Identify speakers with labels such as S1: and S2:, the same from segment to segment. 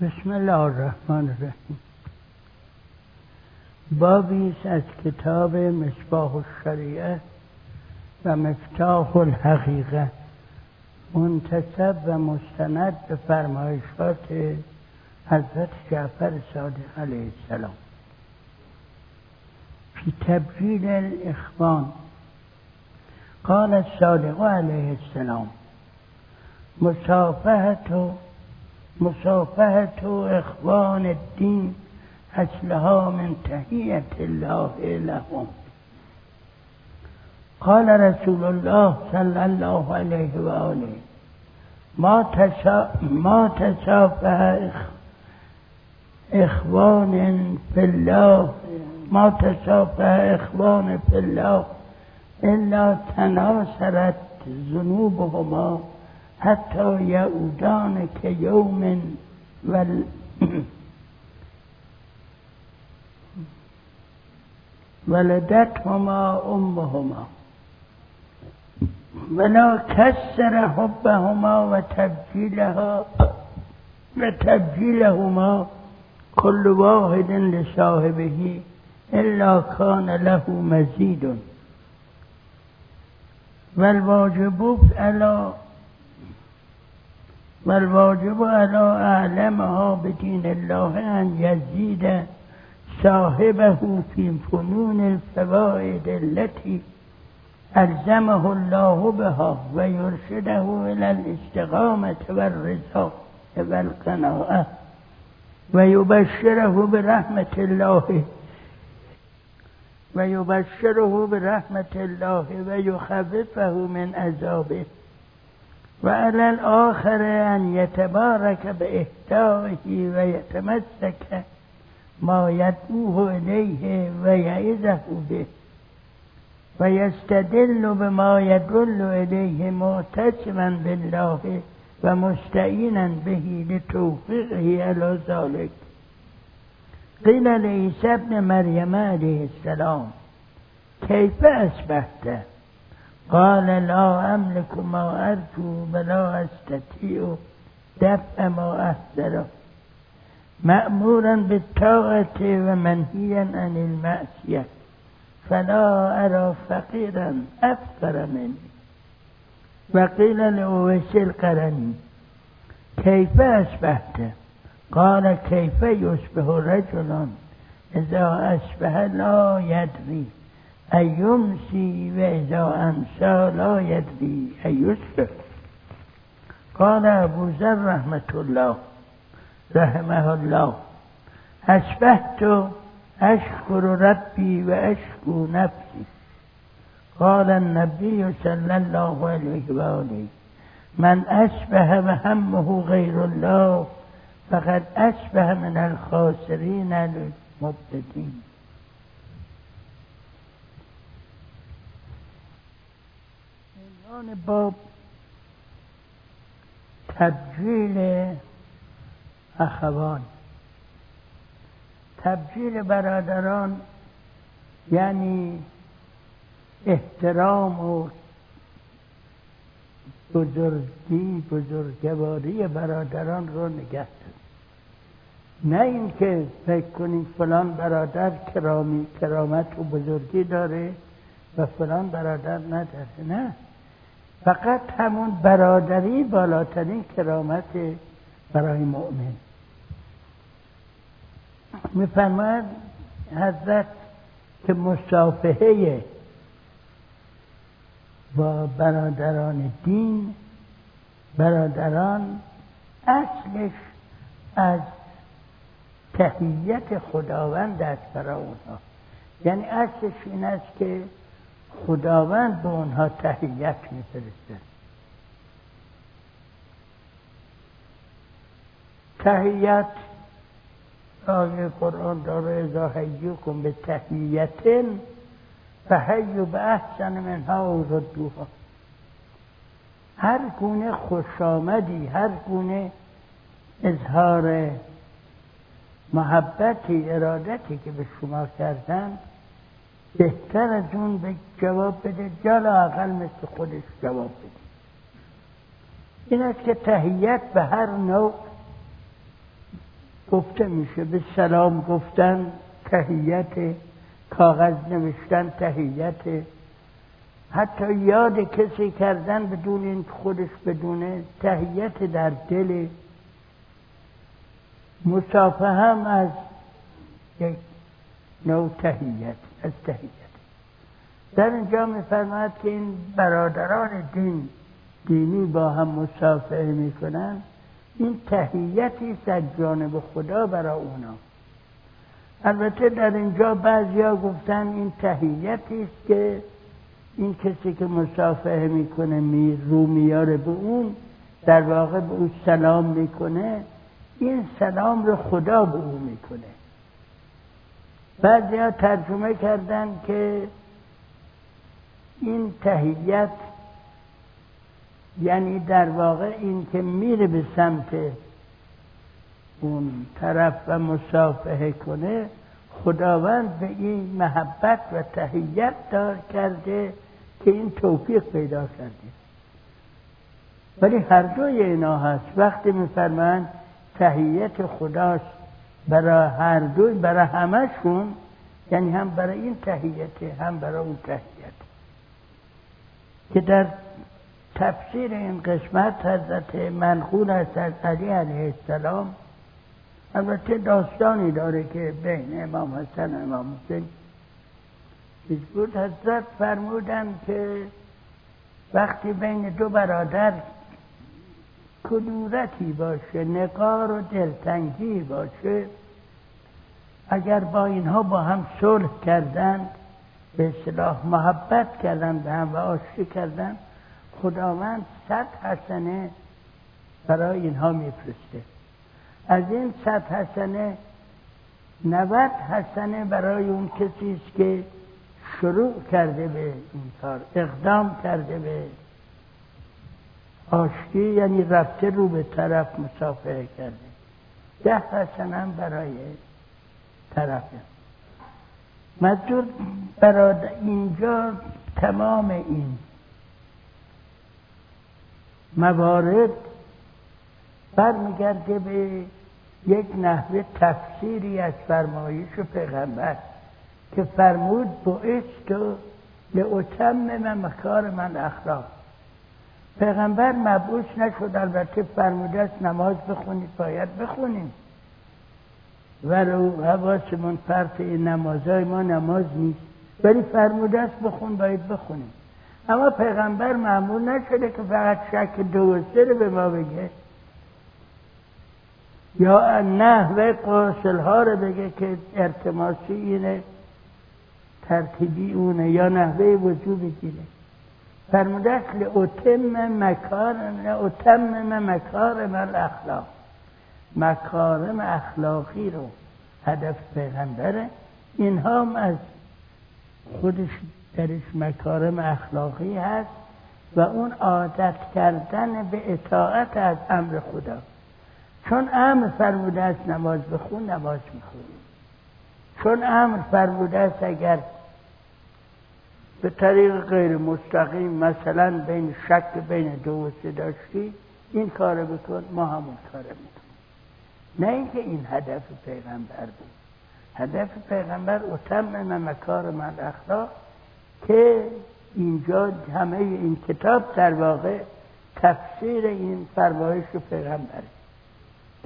S1: بسم الله الرحمن الرحیم. بابی از کتاب مصباح الشریعه و مفتاح الحقیقه. منتصب و مستند به فرمایشات حضرت جعفر صادق علیه السلام. فی تبجیل الاخوان. قال الصادق علیه السلام مصافحت مصافحت اخوان الدین اصلها من تهیت الله لهم. قال رسول الله صلى الله عليه وآله ما ما تصافح اخوان في الله ما تصافح اخوان في الله الا تناصرت ذنوبهما. حتی یعودان که یوم ول ولدتهما امهما. ولا كسر حبهما وتبجيلها وتبجيلهما كل واحد لصاحبه إلا كان له مزيد والواجب على والواجب على أعلمها بدين الله أن يزيد صاحبه في فنون الفوائد التي ألزمه الله بها ويرشده إلى الاستقامة والرضا والقناعة ويبشره برحمة الله ويبشره برحمة الله ويخففه من عذابه وعلى الآخر أن يتبارك بإهدائه ويتمسك ما يدعوه إليه ويعظه به ويستدل بما يدل إليه معتصما بالله ومستعينا به لتوفيقه على ذلك قيل لعيسى ابن مريم عليه السلام كيف أصبحت قال لا أملك ما أرجو ولا أستطيع دفع ما أحذره مأمورا بالطاعة ومنهيا عن المعصية. فلا أرى فقيرا أفقر مني. وقيل لأويس القرني كيف أصبحت؟ قال كيف يصبح رجل إذا أصبح لا يدري. أن يمسي وإذا أمسى لا أن يصبح قال أبو ذر رحمة الله. رحمه الله. أصبحت أشكر ربي وأشكو نفسي قال النبي صلى الله عليه وآله من أشبه وهمه غير الله فقد أشبه من الخاسرين المبتدين عنوان باب تبجیل اخوان. تبجیل برادران یعنی احترام و بزرگی بزرگواری برادران رو نگه نه اینکه فکر کنیم فلان برادر کرامی کرامت و بزرگی داره و فلان برادر نداره نه. فقط همون برادری بالاترین کرامت برای مؤمن. میفرماید حضرت که مصافحه با برادران دین برادران اصلش از تهیت خداوند است برای اونها. یعنی اصلش این است که خداوند به اونها تهیت میفرسته. تهیت آیه قرآن داره ازا کن به تهیتن فهیو به احسن منها و ردوها هر گونه خوش آمدی هر گونه اظهار محبتی ارادتی که به شما کردن بهتر از اون به جواب بده. جلا اقل مثل خودش جواب بده. این است که تهیت به هر نوع گفته میشه. به سلام گفتن تهیت کاغذ نوشتن تهیت حتی یاد کسی کردن بدون این خودش بدونه تهیت در دل. مسافه هم از یک نوع تهیت از تهیت در اینجا میفرماید که این برادران دین دینی با هم مسافه می‌کنن این تهیتی از جانب خدا برای اونا. البته در اینجا بعضیا گفتن این تهیتی است که این کسی که مصافحه می‌کنه می رو میاره به اون در واقع به او سلام می‌کنه این سلام رو خدا به او می‌کنه. بعضی ترجمه کردن که این تهیت یعنی در واقع این که میره به سمت اون طرف و مصافحه کنه خداوند به این محبت و تهیت دار کرده که این توفیق پیدا کرده. ولی هر دوی اینا هست. وقتی میفرمایند تهیت خداست برای هر دوی برای همشون یعنی هم برای این تهیت هم برای اون تهیت که در تفسیر این قسمت حضرت منخون است از علی علیه السلام البته داستانی داره که بین امام حسن و امام حسین چیز بود. حضرت فرمودن که وقتی بین دو برادر کدورتی باشه نقار و دلتنگی باشه. اگر با اینها با هم صلح کردند به اصلاح محبت کردن به هم و آشتی کردن خداوند صد حسنه برای اینها میفرسته. از این صد حسنه نوت حسنه برای اون کسی است که شروع کرده به این کار اقدام کرده به آشتی یعنی رفته رو به طرف مسافره کرده. ده حسنه هم برای طرفه مجور براد اینجا تمام این موارد برمیگرده به یک نحوه تفسیری از فرمایش پیغمبر که فرمود بعثت لاتمم مکار من اخلاق. پیغمبر مبعوث نشد البته فرموده است نماز بخونید باید بخونیم. ولو حواسمون پرت این نمازهای ما نماز نیست ولی فرموده است بخون باید بخونیم. اما پیغمبر معمول نشده که فقط شک دو رو به ما بگه. یا نحوه قاسل ها رو بگه که ارتماسی اینه ترتیبی اونه یا نحوه وجود بگیره فرموده است لأتم مکار لأتم مکارم الاخلاق. مکارم اخلاقی رو هدف پیغمبره. اینها هم از خودش درش مکارم اخلاقی هست و اون عادت کردن به اطاعت از امر خدا. چون امر فرموده است نماز بخون نماز می‌خونیم چون امر فرموده است اگر به طریق غیر مستقیم مثلا بین شک بین دو داشتی این کار بکن ما همون کار می‌کنیم. نه اینکه این هدف پیغمبر بود. هدف پیغمبر اتم مکار من اخلاق که اینجا همه این کتاب در واقع تفسیر این فرمایش پیغمبره.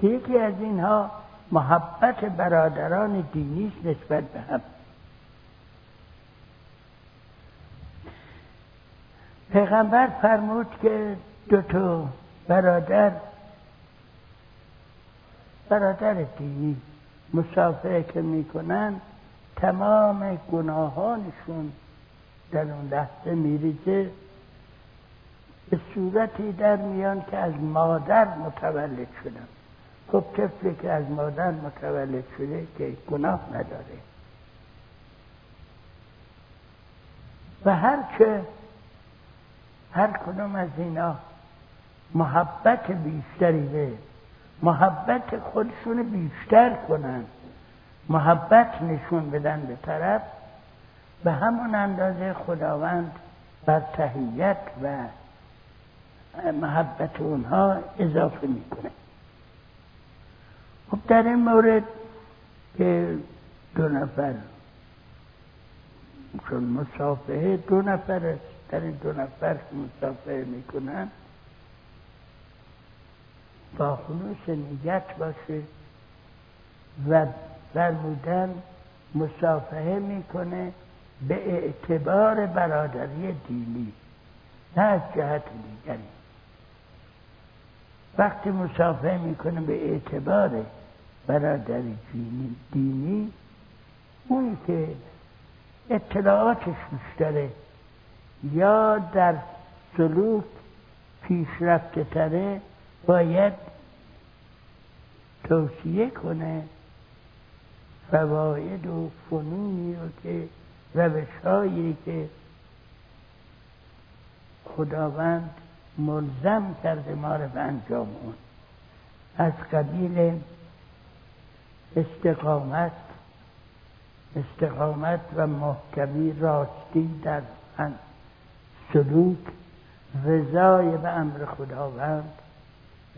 S1: که یکی از اینها محبت برادران دینی نسبت به هم. پیغمبر فرمود که دو تا برادر برادر دینی مسافره که می‌کنن تمام گناهانشون در اون لحظه میریزه. به صورتی در میان که از مادر متولد شدن. خب طفلی که از مادر متولد شده که گناه نداره. و هر که هر کدوم از اینا محبت بیشتری به محبت خودشون بیشتر کنن. محبت نشون بدن به طرف. به همون اندازه خداوند بر تهیت و محبت اونها اضافه می‌کنه. خب در این مورد که دو نفر چون مسافه دو نفر است. این دو نفر که مسافه می‌کنن با خلوص نیت باشه و فرمودن مسافه می‌کنه به اعتبار برادری دینی نه از جهت دیگری. وقتی مسافه می‌کنه به اعتبار برادری دینی, دینی اونی که اطلاعاتش بیشتره. یا در سلوک پیشرفته تره باید توصیه کنه فواید و فنونی رو که روشهایی که خداوند ملزم کرده ما رو انجام اون. از قبیل استقامت استقامت و محکمی راستی در سلوک رضای به امر خداوند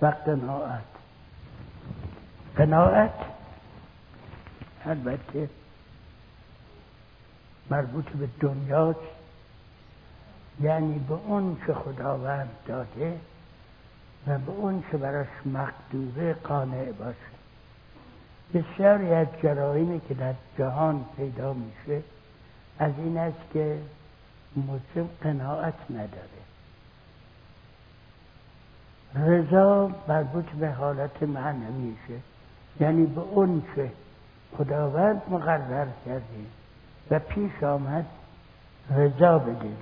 S1: و قناعت. قناعت البته مربوط به دنیاست. یعنی به اون که خداوند داده و به اون که براش مقدوره قانع باشه. بسیاری از جرایمی که در جهان پیدا میشه از این است که مسلم قناعت نداره. رضا مربوط به حالت معنویشه یعنی به اون که خداوند مقرر کرده و پیش آمد رضا بده.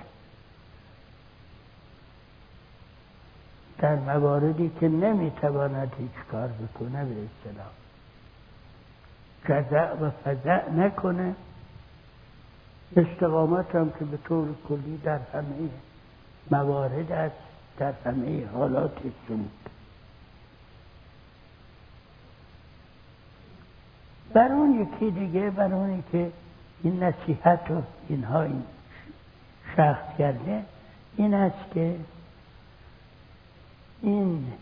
S1: در مواردی که نمی‌تواند هیچ کار بکنه به اصطلاح. جزع و فضع نکنه. استقامت هم که به طور کلی در همه موارد است در همه حالات سلوک بر اون یکی دیگه بر اونی که این نصیحت و اینها این شخص کرده این است که این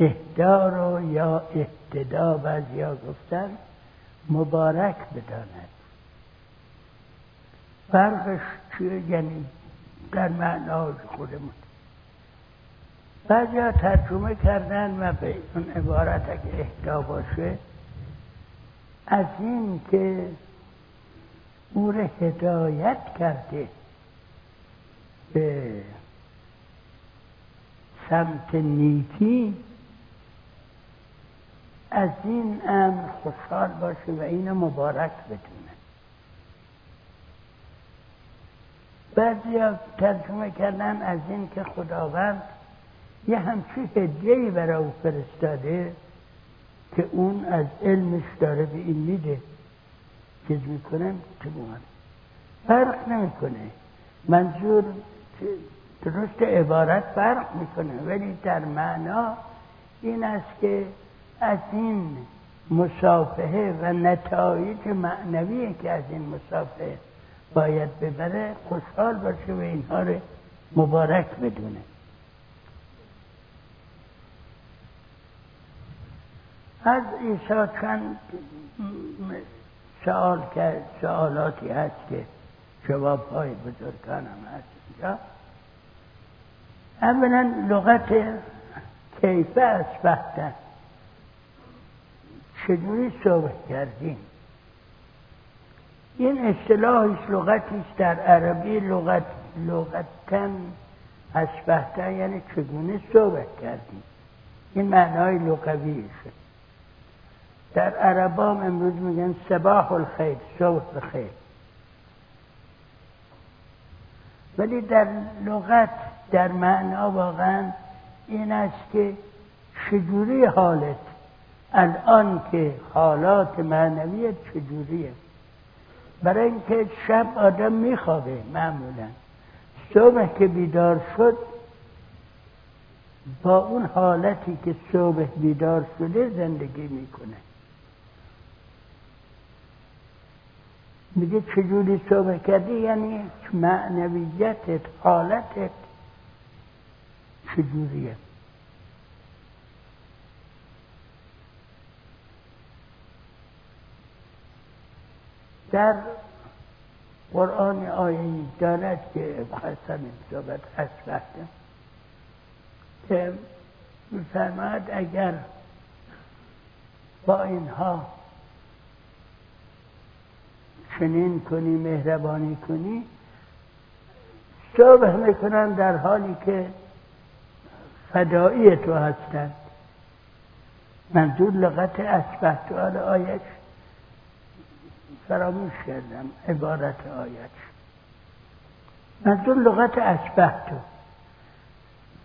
S1: اهدا رو یا اهتدا بعضیا گفتن مبارک بداند. فرقش چیه؟ یعنی در معنای خودمون. بعضی ترجمه کردن و به اون عبارت اگه اهدا باشه از این که او را هدایت کرده به سمت نیکی از این امر خوشحال باشه و اینو مبارک بدونه بعضی ها ترجمه کردن از این که خداوند یه همچی هدیهی برای او فرستاده که اون از علمش داره به این میده. چیز می‌کنه؟ که فرق نمی‌کنه. منظور درست عبارت فرق می‌کنه ولی در معنا این است که از این مسافهه و نتایج معنوی که از این مسافه باید ببره خوشحال باشه و اینها رو مبارک بدونه. از عیسی چند سوال کرد سوالاتی هست که جواب های بزرگان هم هست اینجا. اولا لغت کیفه اسبحتن چجوری صحبت کردیم؟ این اصطلاحش لغتی است در عربی لغت لغتن اسبحتن یعنی چگونه صحبت کردیم؟ این معنای لغویشه در عربام امروز میگن سباح الخیر صبح بخیر. ولی در لغت در معنا واقعا این است که چجوری حالت؟ الان که حالات معنوی چجوریه؟ برای اینکه شب آدم میخوابه معمولا. صبح که بیدار شد با اون حالتی که صبح بیدار شده زندگی می‌کنه. میگه چجوری صحبت کردی؟ یعنی معنویتت حالتت چجوریه؟ در قرآن آیه دارد که خواستم این صحبت از که میفرماید اگر با اینها چنین کنی مهربانی کنی صبح می‌کنن در حالی که فدایی تو هستند. منظور لغت اسبه تو آیش. فراموش کردم عبارت آیش منظور لغت اسبه تو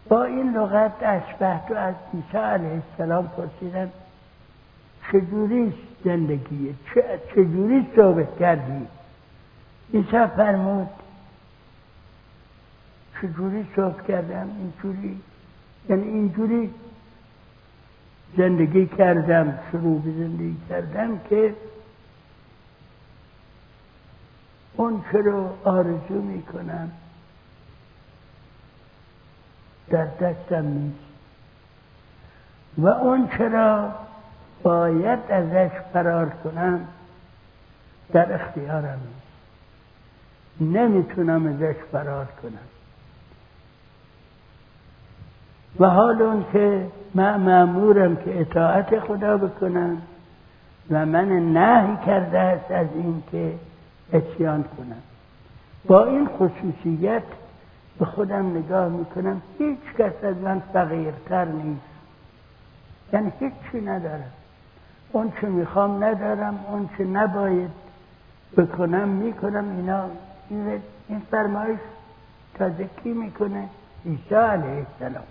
S1: با این لغت اشبه تو از عیسی علیه السلام پرسیدن چجوری زندگیه چجوری صحبت کردی؟ عیسی فرمود چجوری صحبت کردم؟ اینجوری. یعنی اینجوری زندگی کردم شروع به زندگی کردم که اون چه رو آرزو می‌کنم. در دستم نیست. و اون چرا باید ازش فرار کنم در اختیارم نیست. نمی‌تونم ازش فرار کنم. و حال اون که من معمورم که اطاعت خدا بکنم و من نهی کرده است از این که اتیان کنم. با این خصوصیت به خودم نگاه می‌کنم هیچ کس از من فقیرتر نیست. یعنی هیچی ندارم. اون چه می‌خوام ندارم اون چه نباید بکنم می‌کنم. اینا این فرمایش تازه کی می‌کنه؟ عیسی علیه السلام.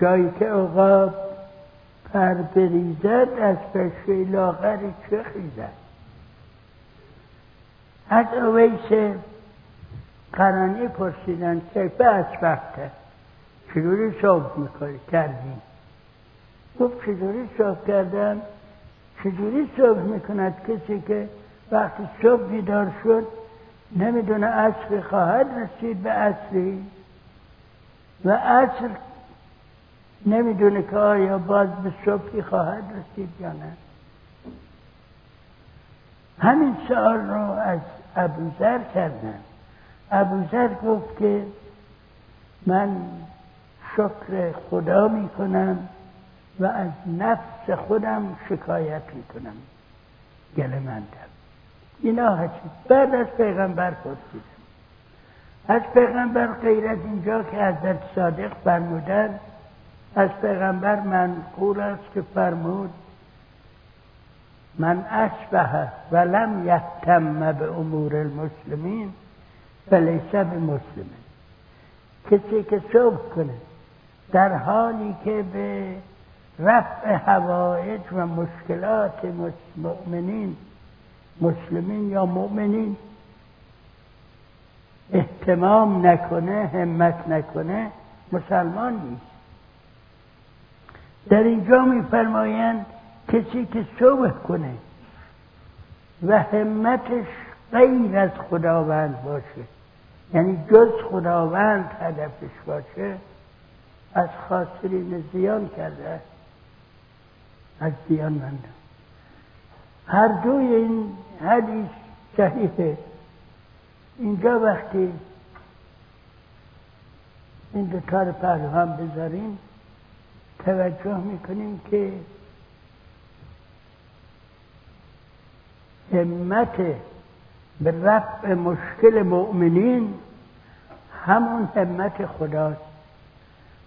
S1: جایی که عقاب پر بریزد از پشه لاغری چه خیزد؟ از اویسه قرانی پرسیدن که از وقته چجوری صبح می‌کنی؟ کردیم گفت چجوری صبح کردن چجوری صبح می‌کند کسی که وقتی صبح بیدار شد نمی‌دونه عصر خواهد رسید به عصری؟ و عصر نمی‌دونه که آیا باز به صبحی خواهد رسید یا نه. همین سوال رو از ابوذر کردن. ابوذر گفت که من شکر خدا می کنم و از نفس خودم شکایت می کنم گله مندم. اینا هستی بعد از پیغمبر پرسیدم. از پیغمبر غیر از اینجا که حضرت صادق فرمودن از پیغمبر منقول است که فرمود من اشبه و لم یهتم به امور المسلمین فلیسه به مسلمه کسی که صبح کنه در حالی که به رفع حوائج و مشکلات مؤمنین مسلمین یا مؤمنین احتمام نکنه همت نکنه مسلمان نیست. در اینجا میفرمایند کسی که صبح کنه و همتش غیر از خداوند باشه یعنی جز خداوند هدفش باشه از خاطرین زیان کرده از زیان منده هر دوی این حدیث صحیحه. اینجا وقتی این دو کار پهلو هم بذاریم توجه می‌کنیم که همت به رفع مشکل مؤمنین همون همت خداست.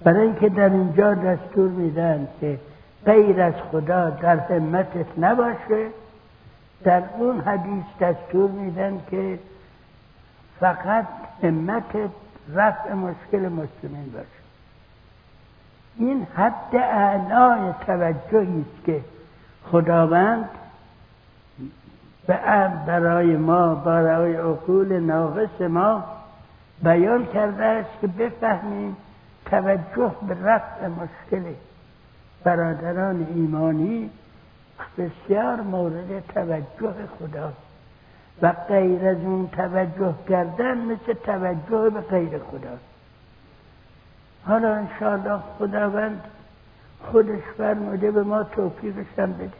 S1: برای اینکه در اینجا دستور میدن که غیر از خدا در همتت نباشه در اون حدیث دستور میدن که فقط همتت رفع مشکل مسلمین باشه. این حد اعلای توجهی است که خداوند برای ما برای عقول ناقص ما بیان کرده است که بفهمیم توجه به رفع مشکل برادران ایمانی بسیار مورد توجه خداست و غیر از اون توجه کردن مثل توجه به غیر خداست حالا انشاءالله خداوند خودش فرموده به ما توفیقش هم بده